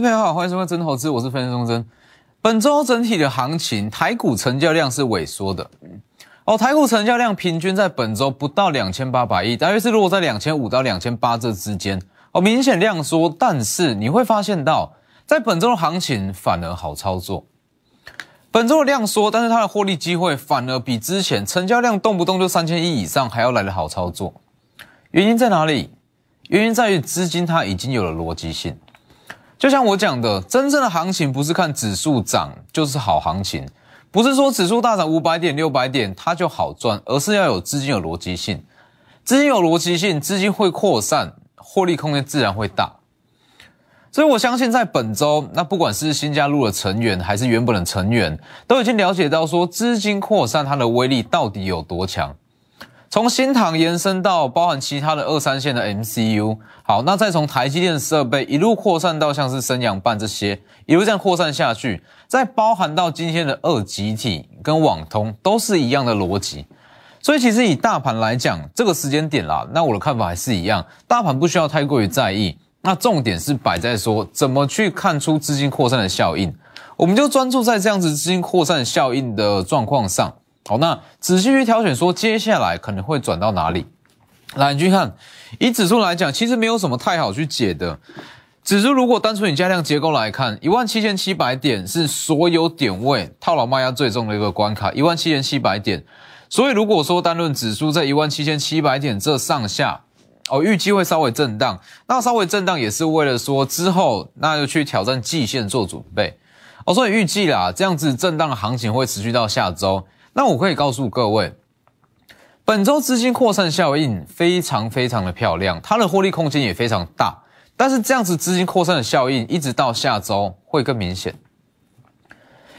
各位朋友好，欢迎收看真投资，我是分析钟真。本周整体的行情，台股成交量是萎缩的。哦，台股成交量平均在本周不到两千八百亿，大约是落在两千五到两千八这之间。哦，明显量缩，但是你会发现到，在本周的行情反而好操作。本周的量缩，但是它的获利机会反而比之前成交量动不动就三千亿以上还要来的好操作。原因在哪里？原因在于资金它已经有了逻辑性。就像我讲的，真正的行情不是看指数涨就是好行情，不是说指数大涨五百点、六百点它就好赚，而是要有资金有逻辑性，资金有逻辑性，资金会扩散，获利空间自然会大。所以我相信，在本周，那不管是新加入的成员还是原本的成员，都已经了解到说资金扩散它的威力到底有多强。从新塘延伸到包含其他的二三线的 MCU，好，那再从台积电设备一路扩散到像是升阳半这些，一路这样扩散下去，再包含到今天的二极体跟网通，都是一样的逻辑。所以其实以大盘来讲，这个时间点啦，那我的看法还是一样，大盘不需要太过于在意。那重点是摆在说怎么去看出资金扩散的效应，我们就专注在这样子资金扩散效应的状况上。好，那仔细去挑选，说接下来可能会转到哪里？来，你去看，以指数来讲，其实没有什么太好去解的。指数如果单纯以加量结构来看，一万七千七百点是所有点位套牢卖压最重的一个关卡，一万七千七百点。所以如果说单论指数在一万七千七百点这上下，哦，预计会稍微震荡。那稍微震荡也是为了说之后那就去挑战季线做准备。哦，所以预计啦，这样子震荡的行情会持续到下周。那我可以告诉各位，本周资金扩散效应非常非常的漂亮，它的获利空间也非常大。但是这样子资金扩散的效应，一直到下周会更明显。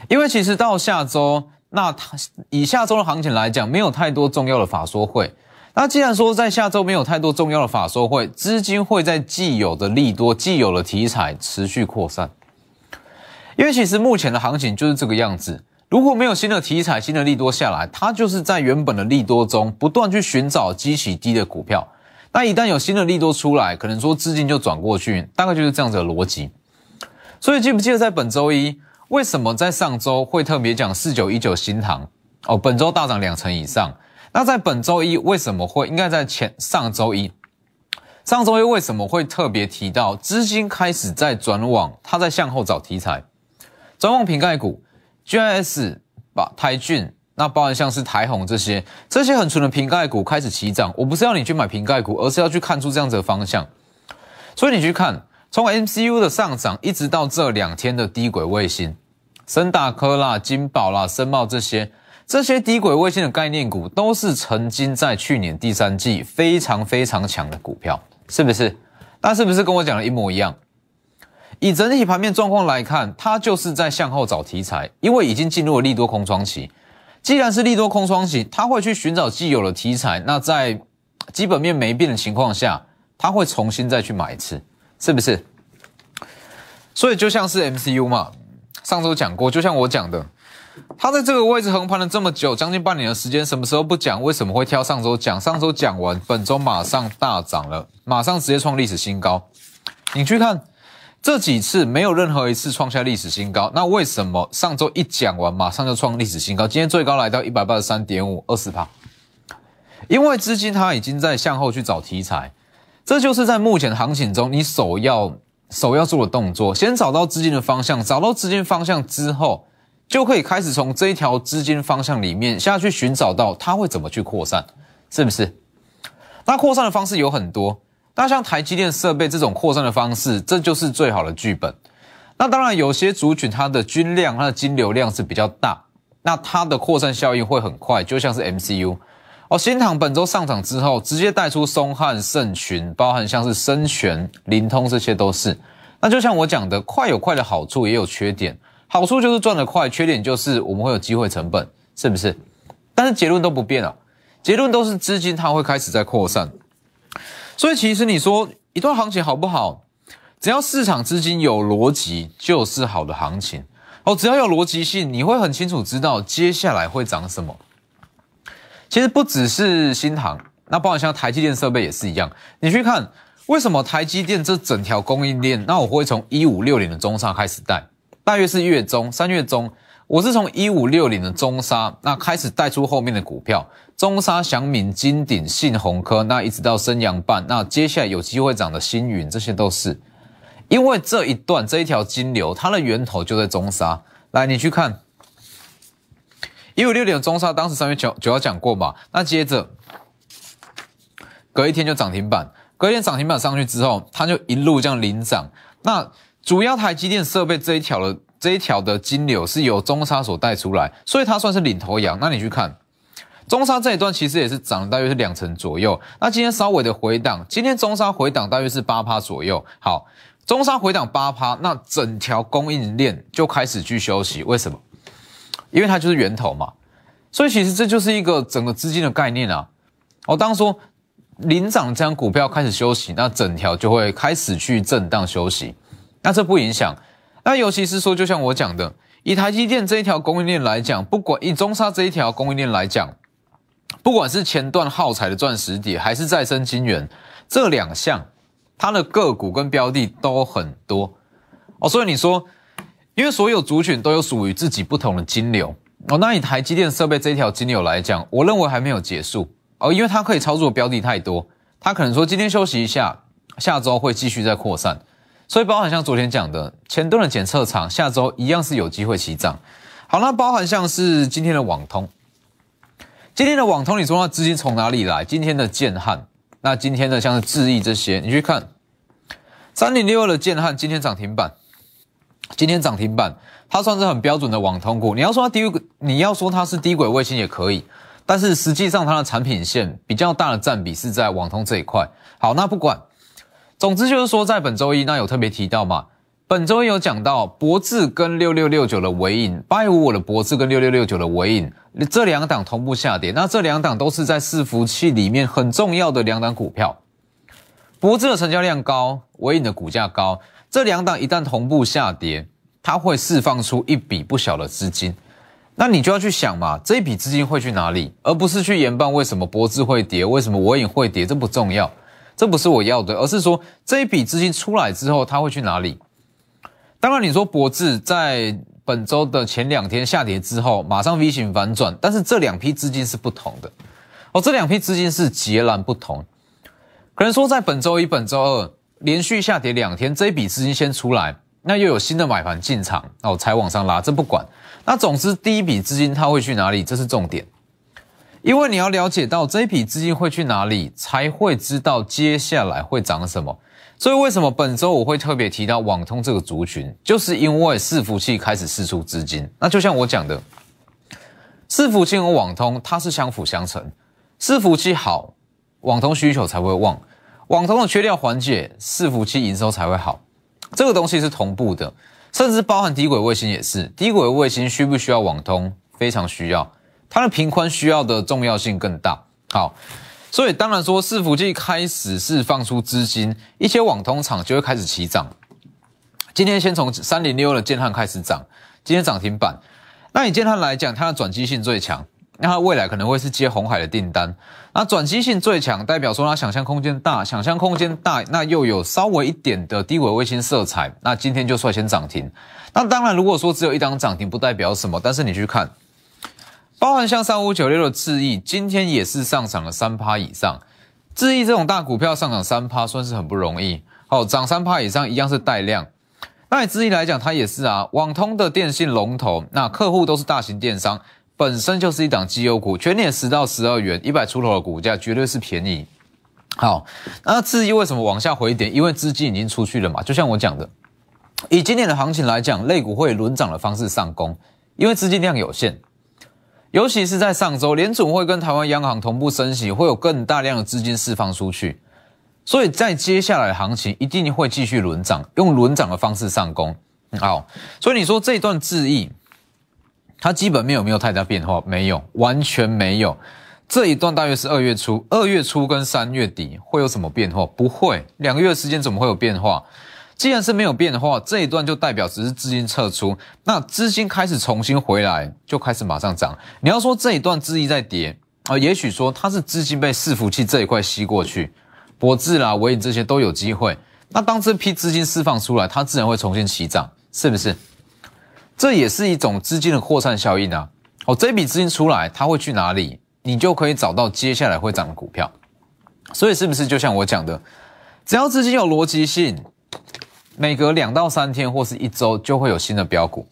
因为其实到下周，那它以下周的行情来讲，没有太多重要的法说会。那既然说在下周没有太多重要的法说会，资金会在既有的利多、既有的题材持续扩散。因为其实目前的行情就是这个样子。如果没有新的题材、新的利多下来，它就是在原本的利多中不断去寻找激起低的股票。那一旦有新的利多出来，可能说资金就转过去，大概就是这样子的逻辑。所以记不记得在本周一，为什么在上周会特别讲四九一九新塘？哦，本周大涨两成以上。那在本周一为什么会？应该在前上周一，上周一为什么会特别提到资金开始在转往？它在向后找题材，转往瓶盖股。GIS 把台骏，那包含像是台红这些这些很纯的瓶盖股开始起涨，我不是要你去买瓶盖股，而是要去看出这样子的方向。所以你去看，从 MCU 的上涨一直到这两天的低轨卫星，深大科啦、金宝啦、深茂这些这些低轨卫星的概念股，都是曾经在去年第三季非常非常强的股票，是不是？那是不是跟我讲的一模一样？以整体盘面状况来看，它就是在向后找题材，因为已经进入了利多空窗期。既然是利多空窗期，它会去寻找既有的题材。那在基本面没变的情况下，它会重新再去买一次，是不是？所以就像是 MCU 嘛，上周讲过，就像我讲的，它在这个位置横盘了这么久，将近半年的时间，什么时候不讲？为什么会挑上周讲？上周讲完，本周马上大涨了，马上直接创历史新高。你去看。这几次没有任何一次创下历史新高，那为什么上周一讲完马上就创历史新高？今天最高来到一百八十三点五，二十趴。因为资金它已经在向后去找题材，这就是在目前行情中你首要首要做的动作，先找到资金的方向，找到资金方向之后，就可以开始从这一条资金方向里面下去寻找到它会怎么去扩散，是不是？那扩散的方式有很多。那像台积电设备这种扩散的方式，这就是最好的剧本。那当然，有些族群它的均量、它的金流量是比较大，那它的扩散效应会很快，就像是 MCU 哦。新塘本周上涨之后，直接带出松汉、盛群，包含像是深全、灵通，这些都是。那就像我讲的，快有快的好处，也有缺点。好处就是赚得快，缺点就是我们会有机会成本，是不是？但是结论都不变啊，结论都是资金它会开始在扩散。所以其实你说一段行情好不好？只要市场资金有逻辑，就是好的行情哦。只要有逻辑性，你会很清楚知道接下来会涨什么。其实不只是新塘，那包括像台积电设备也是一样。你去看为什么台积电这整条供应链，那我会从一五六零的中上开始带，大约是月中三月中，我是从一五六零的中沙那开始带出后面的股票，中沙、祥敏、金鼎、信鸿科，那一直到升阳半，那接下来有机会涨的星云，这些都是因为这一段这一条金流，它的源头就在中沙。来，你去看一五六零的中沙，当时三月九九号讲过嘛，那接着隔一天就涨停板。隔天涨停板上去之后，它就一路这样领涨。那主要台积电设备这一条的这一条的金流是由中沙所带出来，所以它算是领头羊。那你去看中沙这一段，其实也是涨大约是两成左右。那今天稍微的回档，今天中沙回档大约是八趴左右。好，中沙回档八趴，那整条供应链就开始去休息。为什么？因为它就是源头嘛。所以其实这就是一个整个资金的概念啊。我当说。领涨这样股票开始休息，那整条就会开始去震荡休息，那这不影响。那尤其是说，就像我讲的，以台积电这一条供应链来讲，不管以中沙这一条供应链来讲，不管是前段耗材的钻石底，还是再生晶圆，这两项它的个股跟标的都很多哦。所以你说，因为所有族群都有属于自己不同的金流哦，那以台积电设备这一条金流来讲，我认为还没有结束。哦，因为它可以操作标的太多，它可能说今天休息一下，下周会继续再扩散，所以包含像昨天讲的前端的检测厂，下周一样是有机会起涨。好，那包含像是今天的网通，今天的网通，你说它资金从哪里来？今天的建汉，那今天的像是智毅这些，你去看三零六二的建汉，今天涨停板，今天涨停板，它算是很标准的网通股。你要说它低，你要说它是低轨卫星也可以。但是实际上，它的产品线比较大的占比是在网通这一块。好，那不管，总之就是说，在本周一，那有特别提到嘛？本周一有讲到博智跟六六六九的尾影，八五五的博智跟六六六九的尾影，这两档同步下跌。那这两档都是在伺服器里面很重要的两档股票。博智的成交量高，尾影的股价高，这两档一旦同步下跌，它会释放出一笔不小的资金。那你就要去想嘛，这一笔资金会去哪里，而不是去研判为什么博智会跌，为什么我影会跌，这不重要，这不是我要的，而是说这一笔资金出来之后，它会去哪里？当然，你说博智在本周的前两天下跌之后，马上 V 型反转，但是这两批资金是不同的哦，这两批资金是截然不同。可能说在本周一、本周二连续下跌两天，这一笔资金先出来，那又有新的买盘进场哦，才往上拉，这不管。那总之，第一笔资金它会去哪里？这是重点，因为你要了解到这一笔资金会去哪里，才会知道接下来会涨什么。所以为什么本周我会特别提到网通这个族群，就是因为伺服器开始释出资金。那就像我讲的，伺服器和网通它是相辅相成，伺服器好，网通需求才会旺；网通的缺料缓解，伺服器营收才会好。这个东西是同步的。甚至包含低轨卫星也是，低轨卫星需不需要网通？非常需要，它的平宽需要的重要性更大。好，所以当然说伺服器开始释放出资金，一些网通厂就会开始起涨。今天先从三零六的建汉开始涨，今天涨停板。那以建汉来讲，它的转机性最强。那它未来可能会是接红海的订单，那转机性最强，代表说它想象空间大，想象空间大，那又有稍微一点的低轨卫星色彩，那今天就率先涨停。那当然，如果说只有一档涨停，不代表什么，但是你去看，包含像三五九六的智毅，今天也是上涨了三趴以上。智毅这种大股票上涨三趴，算是很不容易。哦，涨三趴以上一样是带量。那以智毅来讲，它也是啊，网通的电信龙头，那客户都是大型电商。本身就是一档绩优股，全年十到十二元，一百出头的股价绝对是便宜。好，那至于为什么往下回一点？因为资金已经出去了嘛。就像我讲的，以今年的行情来讲，类股会轮涨的方式上攻，因为资金量有限。尤其是在上周，联储会跟台湾央行同步升息，会有更大量的资金释放出去，所以在接下来的行情一定会继续轮涨，用轮涨的方式上攻。好，所以你说这段质疑。它基本面有没有太大变化？没有，完全没有。这一段大约是二月初，二月初跟三月底会有什么变化？不会，两个月时间怎么会有变化？既然是没有变化，这一段就代表只是资金撤出，那资金开始重新回来，就开始马上涨。你要说这一段资金在跌啊，也许说它是资金被伺服器这一块吸过去，博智啦、尾影这些都有机会。那当这批资金释放出来，它自然会重新起涨，是不是？这也是一种资金的扩散效应啊。哦，这笔资金出来，它会去哪里？你就可以找到接下来会涨的股票。所以是不是就像我讲的，只要资金有逻辑性，每隔两到三天或是一周就会有新的标股。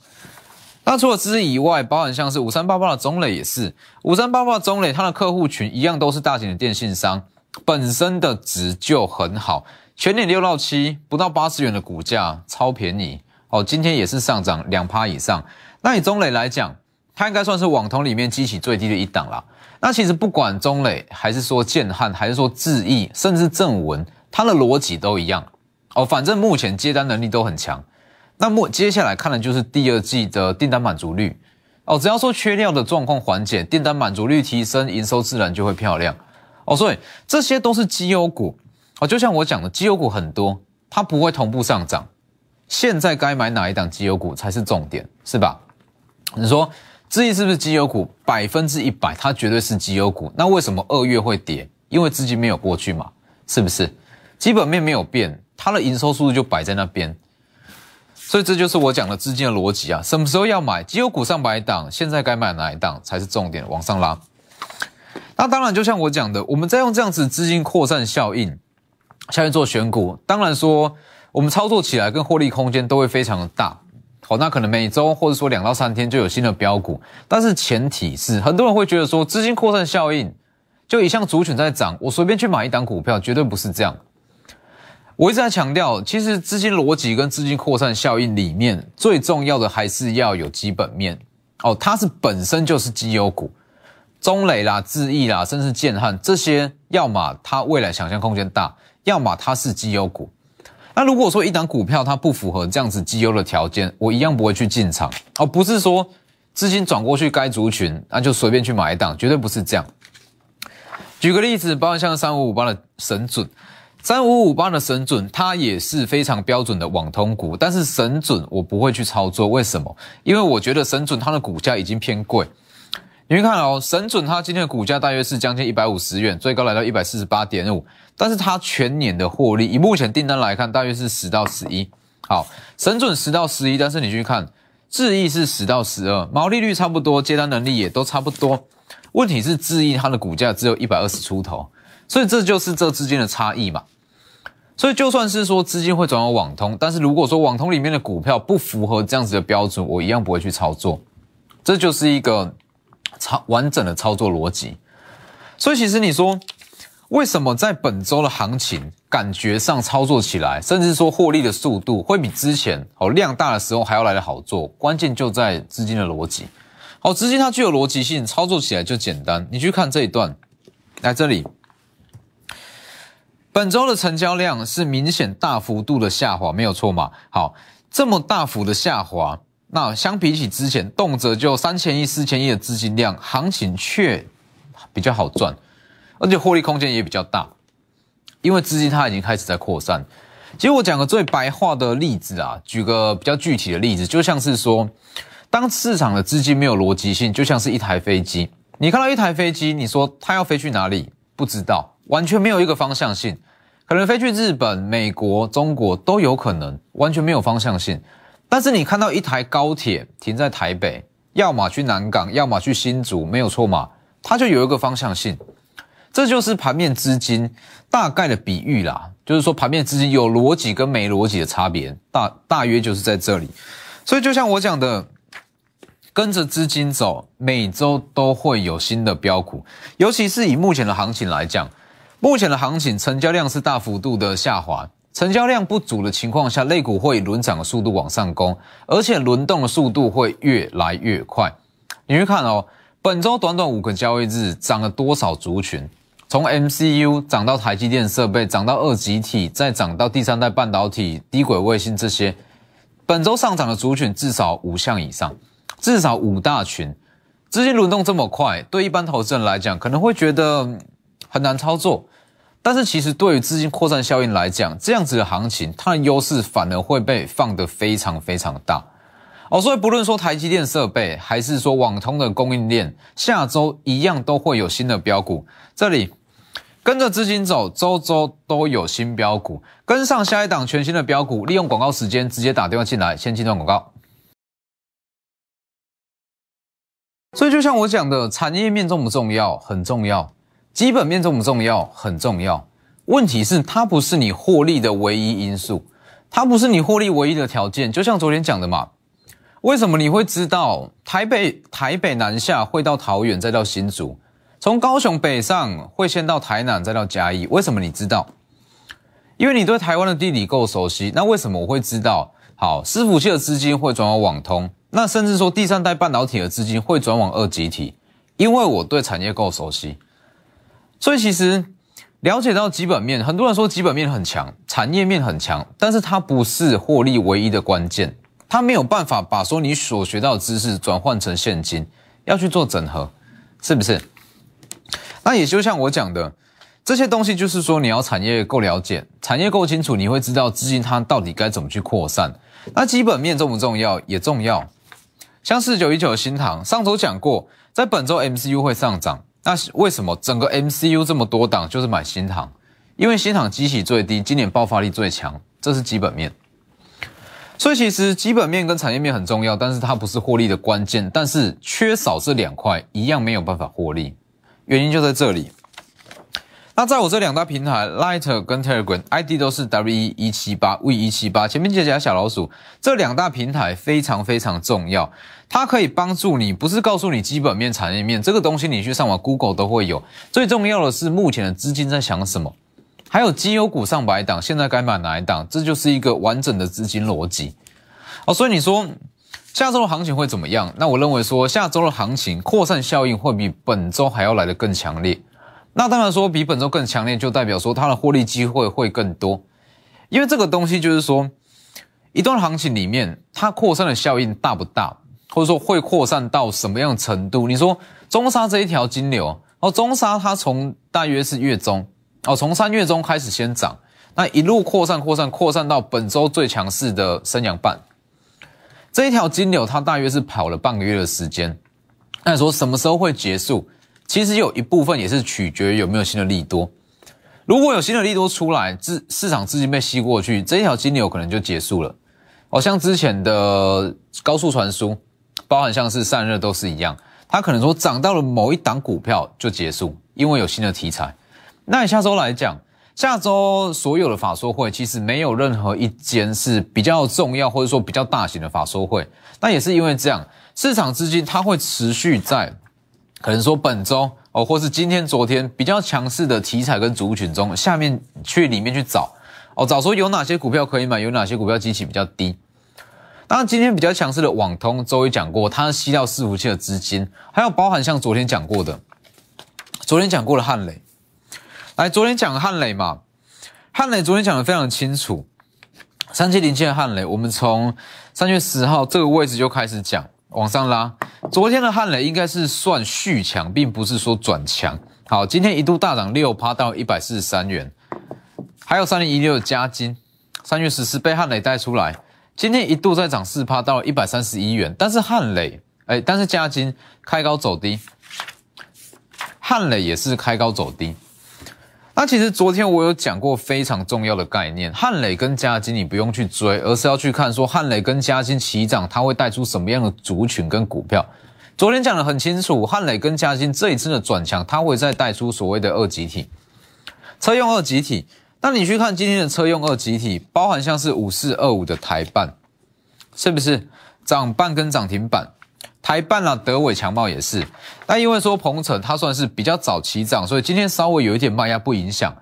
那除了资金以外，包含像是五三八八的中磊也是，五三八八的中磊，它的客户群一样都是大型的电信商，本身的值就很好，全年六到七，不到八十元的股价，超便宜哦。今天也是上涨两趴以上。那以中磊来讲，它应该算是网通里面激起最低的一档啦。那其实不管中磊，还是说建汉，还是说智毅，甚至正文，它的逻辑都一样哦。反正目前接单能力都很强。那么接下来看的就是第二季的订单满足率哦。只要说缺料的状况缓解，订单满足率提升，营收自然就会漂亮哦。所以这些都是绩优股哦。就像我讲的，绩优股很多，它不会同步上涨。现在该买哪一档绩优股才是重点，是吧？你说智毅是不是绩优股？百分之一百，它绝对是绩优股。那为什么二月会跌？因为资金没有过去嘛，是不是？基本面没有变，它的营收速度就摆在那边。所以这就是我讲的资金的逻辑啊，什么时候要买？绩优股上百档，现在该买哪一档才是重点？往上拉。那当然，就像我讲的，我们在用这样子资金扩散效应下去做选股，当然说我们操作起来跟获利空间都会非常的大。好，那可能每周或者说两到三天就有新的标股，但是前提是很多人会觉得说资金扩散效应就一项族群在涨，我随便去买一档股票，绝对不是这样。我一直在强调，其实资金逻辑跟资金扩散效应里面最重要的还是要有基本面哦，它是本身就是绩优股，中磊啦、智毅啦，甚至建汉这些，要么它未来想象空间大，要么它是绩优股。那如果说一档股票它不符合这样子绩优的条件，我一样不会去进场哦，不是说资金转过去该族群，那就随便去买一档，绝对不是这样。举个例子，包括像三五五八的神准。三五五八的神准，它也是非常标准的网通股，但是神准我不会去操作，为什么？因为我觉得神准它的股价已经偏贵。你们看哦，神准它今天的股价大约是将近一百五十元，最高来到一百四十八点五，但是它全年的获利，以目前订单来看，大约是十到十一。好，神准十到十一，但是你去看智毅是十到十二，毛利率差不多，接单能力也都差不多。问题是智毅它的股价只有一百二十出头。所以这就是这之间的差异嘛。所以就算是说资金会转往网通，但是如果说网通里面的股票不符合这样子的标准，我一样不会去操作。这就是一个操完整的操作逻辑。所以其实你说为什么在本周的行情感觉上操作起来，甚至说获利的速度会比之前哦量大的时候还要来的好做？关键就在资金的逻辑。好，资金它具有逻辑性，操作起来就简单。你去看这一段，来这里。本周的成交量是明显大幅度的下滑，没有错嘛？好，这么大幅的下滑，那相比起之前动辄就三千亿、四千亿的资金量，行情却比较好赚，而且获利空间也比较大，因为资金它已经开始在扩散。其实我讲个最白话的例子啊，举个比较具体的例子，就像是说，当市场的资金没有逻辑性，就像是一台飞机，你看到一台飞机，你说它要飞去哪里？不知道。完全没有一个方向性，可能飞去日本、美国、中国都有可能，完全没有方向性。但是你看到一台高铁停在台北，要么去南港，要么去新竹，没有错嘛？它就有一个方向性。这就是盘面资金大概的比喻啦，就是说盘面资金有逻辑跟没逻辑的差别，大大约就是在这里。所以就像我讲的。跟着资金走，每周都会有新的标股。尤其是以目前的行情来讲，目前的行情成交量是大幅度的下滑，成交量不足的情况下，类股会轮涨的速度往上攻，而且轮动的速度会越来越快。你去看哦，本周短短五个交易日涨了多少族群？从 MCU 涨到台积电设备，涨到二极体，再涨到第三代半导体、低轨卫星这些，本周上涨的族群至少五项以上。至少五大群，资金轮动这么快，对一般投资人来讲可能会觉得很难操作。但是其实对于资金扩散效应来讲，这样子的行情，它的优势反而会被放得非常非常大。哦，所以不论说台积电设备，还是说网通的供应链，下周一样都会有新的标股。这里。跟着资金走，周周都有新标股，跟上下一档全新的标股，利用广告时间直接打电话进来，先进段广告。所以就像我讲的，产业面重不重要？很重要。基本面重不重要？很重要。问题是它不是你获利的唯一因素，它不是你获利唯一的条件。就像昨天讲的嘛，为什么你会知道台北台北南下会到桃园再到新竹，从高雄北上会先到台南再到嘉义？为什么你知道？因为你对台湾的地理够熟悉。那为什么我会知道？好，伺服器的资金会转往网通。那甚至说第三代半导体的资金会转往二极体，因为我对产业够熟悉，所以其实了解到基本面，很多人说基本面很强，产业面很强，但是它不是获利唯一的关键，它没有办法把说你所学到的知识转换成现金，要去做整合，是不是？那也就像我讲的，这些东西就是说你要产业够了解，产业够清楚，你会知道资金它到底该怎么去扩散。那基本面重不重要？也重要。像四九一九的新塘，上周讲过，在本周 MCU 会上涨。那为什么整个 MCU 这么多档就是买新塘？因为新塘机器最低，今年爆发力最强，这是基本面。所以其实基本面跟产业面很重要，但是它不是获利的关键。但是缺少这两块，一样没有办法获利。原因就在这里。那在我这两大平台，Lighter 跟 Telegram ID 都是 W 一一七八 V 一七八，前面记得加小老鼠。这两大平台非常非常重要，它可以帮助你，不是告诉你基本面、产业面这个东西，你去上网 Google 都会有。最重要的是目前的资金在想什么，还有绩优股上百档，现在该买哪一档，这就是一个完整的资金逻辑。哦，所以你说下周的行情会怎么样？那我认为说下周的行情扩散效应会比本周还要来得更强烈。那当然说比本周更强烈，就代表说它的获利机会会更多，因为这个东西就是说，一段行情里面它扩散的效应大不大，或者说会扩散到什么样程度？你说中沙这一条金流哦，中沙它从大约是月中哦，从三月中开始先涨，那一路扩散扩散扩散到本周最强势的升阳半，这一条金流它大约是跑了半个月的时间，那你说什么时候会结束？其实有一部分也是取决于有没有新的利多，如果有新的利多出来，资市场资金被吸过去，这一条金流可能就结束了。哦，像之前的高速传输，包含像是散热都是一样，它可能说涨到了某一档股票就结束，因为有新的题材。那下周来讲，下周所有的法说会其实没有任何一间是比较重要或者说比较大型的法说会，那也是因为这样，市场资金它会持续在。可能说本周哦，或是今天、昨天比较强势的题材跟族群中，下面去里面去找哦，找说有哪些股票可以买，有哪些股票基期比较低。当然，今天比较强势的网通，周一讲过，它吸到伺服器的资金，还有包含像昨天讲过的，昨天讲过的汉磊，来，昨天讲汉磊嘛，汉磊昨天讲的非常清楚，三七零七的汉磊，我们从三月十号这个位置就开始讲。往上拉，昨天的汉磊应该是算续强，并不是说转强。好，今天一度大涨六趴到一百四十三元，还有三零一六加金，三月十四被汉磊带出来，今天一度再涨四趴到一百三十一元，但是汉磊，哎，但是加金开高走低，汉磊也是开高走低。那其实昨天我有讲过非常重要的概念，汉磊跟嘉金你不用去追，而是要去看说汉磊跟嘉金齐涨，它会带出什么样的族群跟股票。昨天讲的很清楚，汉磊跟嘉金这一次的转强，它会再带出所谓的二级体，车用二级体。那你去看今天的车用二级体，包含像是五四二五的台半，是不是涨半跟涨停板？台办啊，德伟强茂也是。那因为说鹏程它算是比较早起涨，所以今天稍微有一点卖压不影响。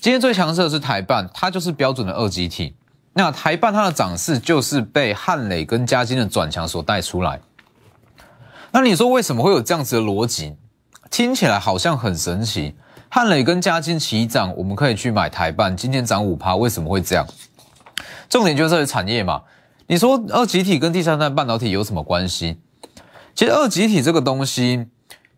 今天最强势的是台办，它就是标准的二级体。那台办它的涨势就是被汉磊跟嘉金的转强所带出来。那你说为什么会有这样子的逻辑？听起来好像很神奇。汉磊跟嘉金齐涨，我们可以去买台办，今天涨五趴，为什么会这样？重点就是产业嘛。你说二级体跟第三代半导体有什么关系？其实二极体这个东西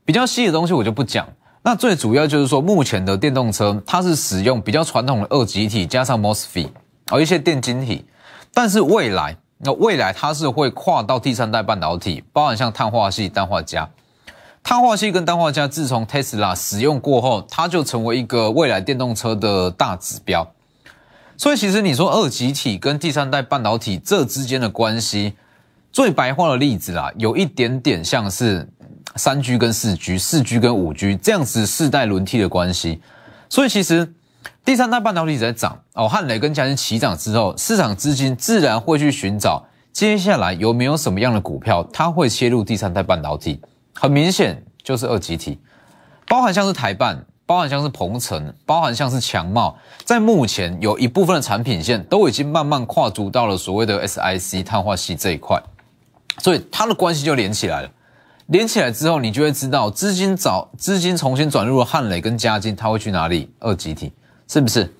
比较细的东西我就不讲。那最主要就是说，目前的电动车它是使用比较传统的二极体加上 MOSFET 而一些电晶体，但是未来那未来它是会跨到第三代半导体，包含像碳化系、氮化镓。碳化系跟氮化镓自从 Tesla 使用过后，它就成为一个未来电动车的大指标。所以其实你说二极体跟第三代半导体这之间的关系，最白话的例子啦，有一点点像是三 G 跟四 G、四 G 跟五 G 这样子世代轮替的关系。所以其实第三代半导体在涨哦，汉磊跟嘉晶齐涨之后，市场资金自然会去寻找接下来有没有什么样的股票，它会切入第三代半导体。很明显就是二极体，包含像是台半。包含像是鹏程，包含像是强茂，在目前有一部分的产品线都已经慢慢跨足到了所谓的 SIC 碳化系这一块，所以它的关系就连起来了。连起来之后，你就会知道资金找资金重新转入了汉磊跟嘉金，它会去哪里？二级体是不是？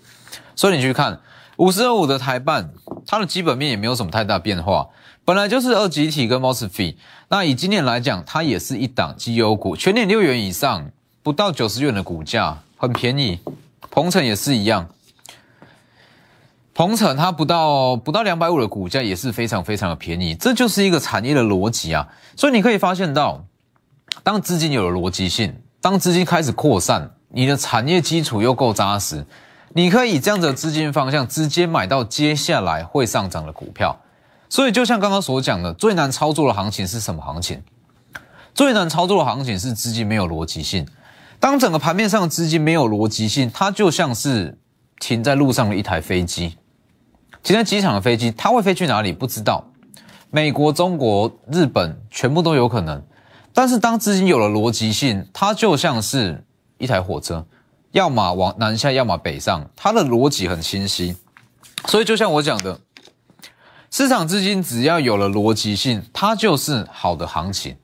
所以你去看五十二五的台办，它的基本面也没有什么太大变化，本来就是二级体跟 MOSFET。那以今年来讲，它也是一档绩优股，全年六元以上。不到九十元的股价很便宜，鹏程也是一样。鹏程它不到不到两百五的股价也是非常非常的便宜，这就是一个产业的逻辑啊。所以你可以发现到，当资金有了逻辑性，当资金开始扩散，你的产业基础又够扎实，你可以这样的资金方向直接买到接下来会上涨的股票。所以就像刚刚所讲的，最难操作的行情是什么行情？最难操作的行情是资金没有逻辑性。当整个盘面上的资金没有逻辑性，它就像是停在路上的一台飞机，今天机场的飞机，它会飞去哪里？不知道。美国、中国、日本全部都有可能。但是当资金有了逻辑性，它就像是一台火车，要么往南下，要么北上，它的逻辑很清晰。所以就像我讲的，市场资金只要有了逻辑性，它就是好的行情。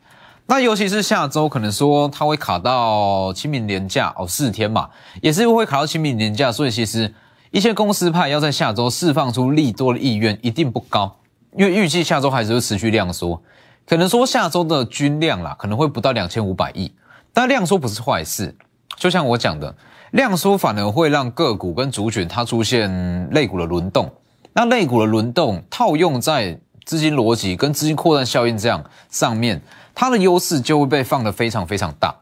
那尤其是下周，可能说它会卡到清明年假哦，四天嘛，也是会卡到清明年假，所以其实一些公司派要在下周释放出利多的意愿一定不高，因为预计下周还是会持续量缩，可能说下周的均量啦，可能会不到两千五百亿，但量缩不是坏事，就像我讲的，量缩反而会让个股跟族群它出现类股的轮动，那类股的轮动套用在资金逻辑跟资金扩散效应这样上面。它的优势就会被放得非常非常大，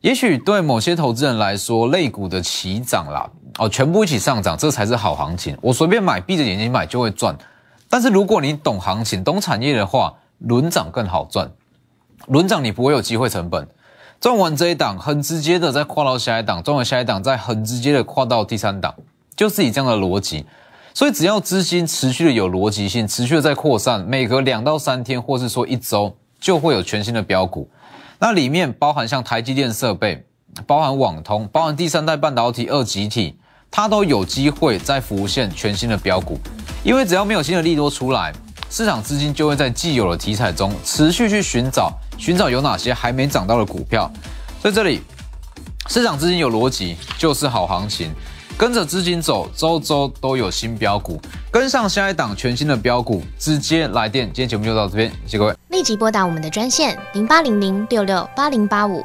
也许对某些投资人来说，类股的齐涨啦，哦，全部一起上涨，这才是好行情。我随便买，闭着眼睛买就会赚。但是如果你懂行情、懂产业的话，轮涨更好赚。轮涨你不会有机会成本，赚完这一档，很直接的再跨到下一档，赚完下一档，再很直接的跨到第三档，就是以这样的逻辑。所以只要资金持续的有逻辑性，持续的在扩散，每隔两到三天，或是说一周。就会有全新的标股，那里面包含像台积电设备，包含网通，包含第三代半导体二极体，它都有机会再浮现全新的标股。因为只要没有新的利多出来，市场资金就会在既有的题材中持续去寻找，寻找有哪些还没涨到的股票。在这里，市场资金有逻辑就是好行情。跟着资金走，周周都有新标股，跟上下一档全新的标股，直接来电。今天节目就到这边，谢谢各位。立即拨打我们的专线零八零零六六八零八五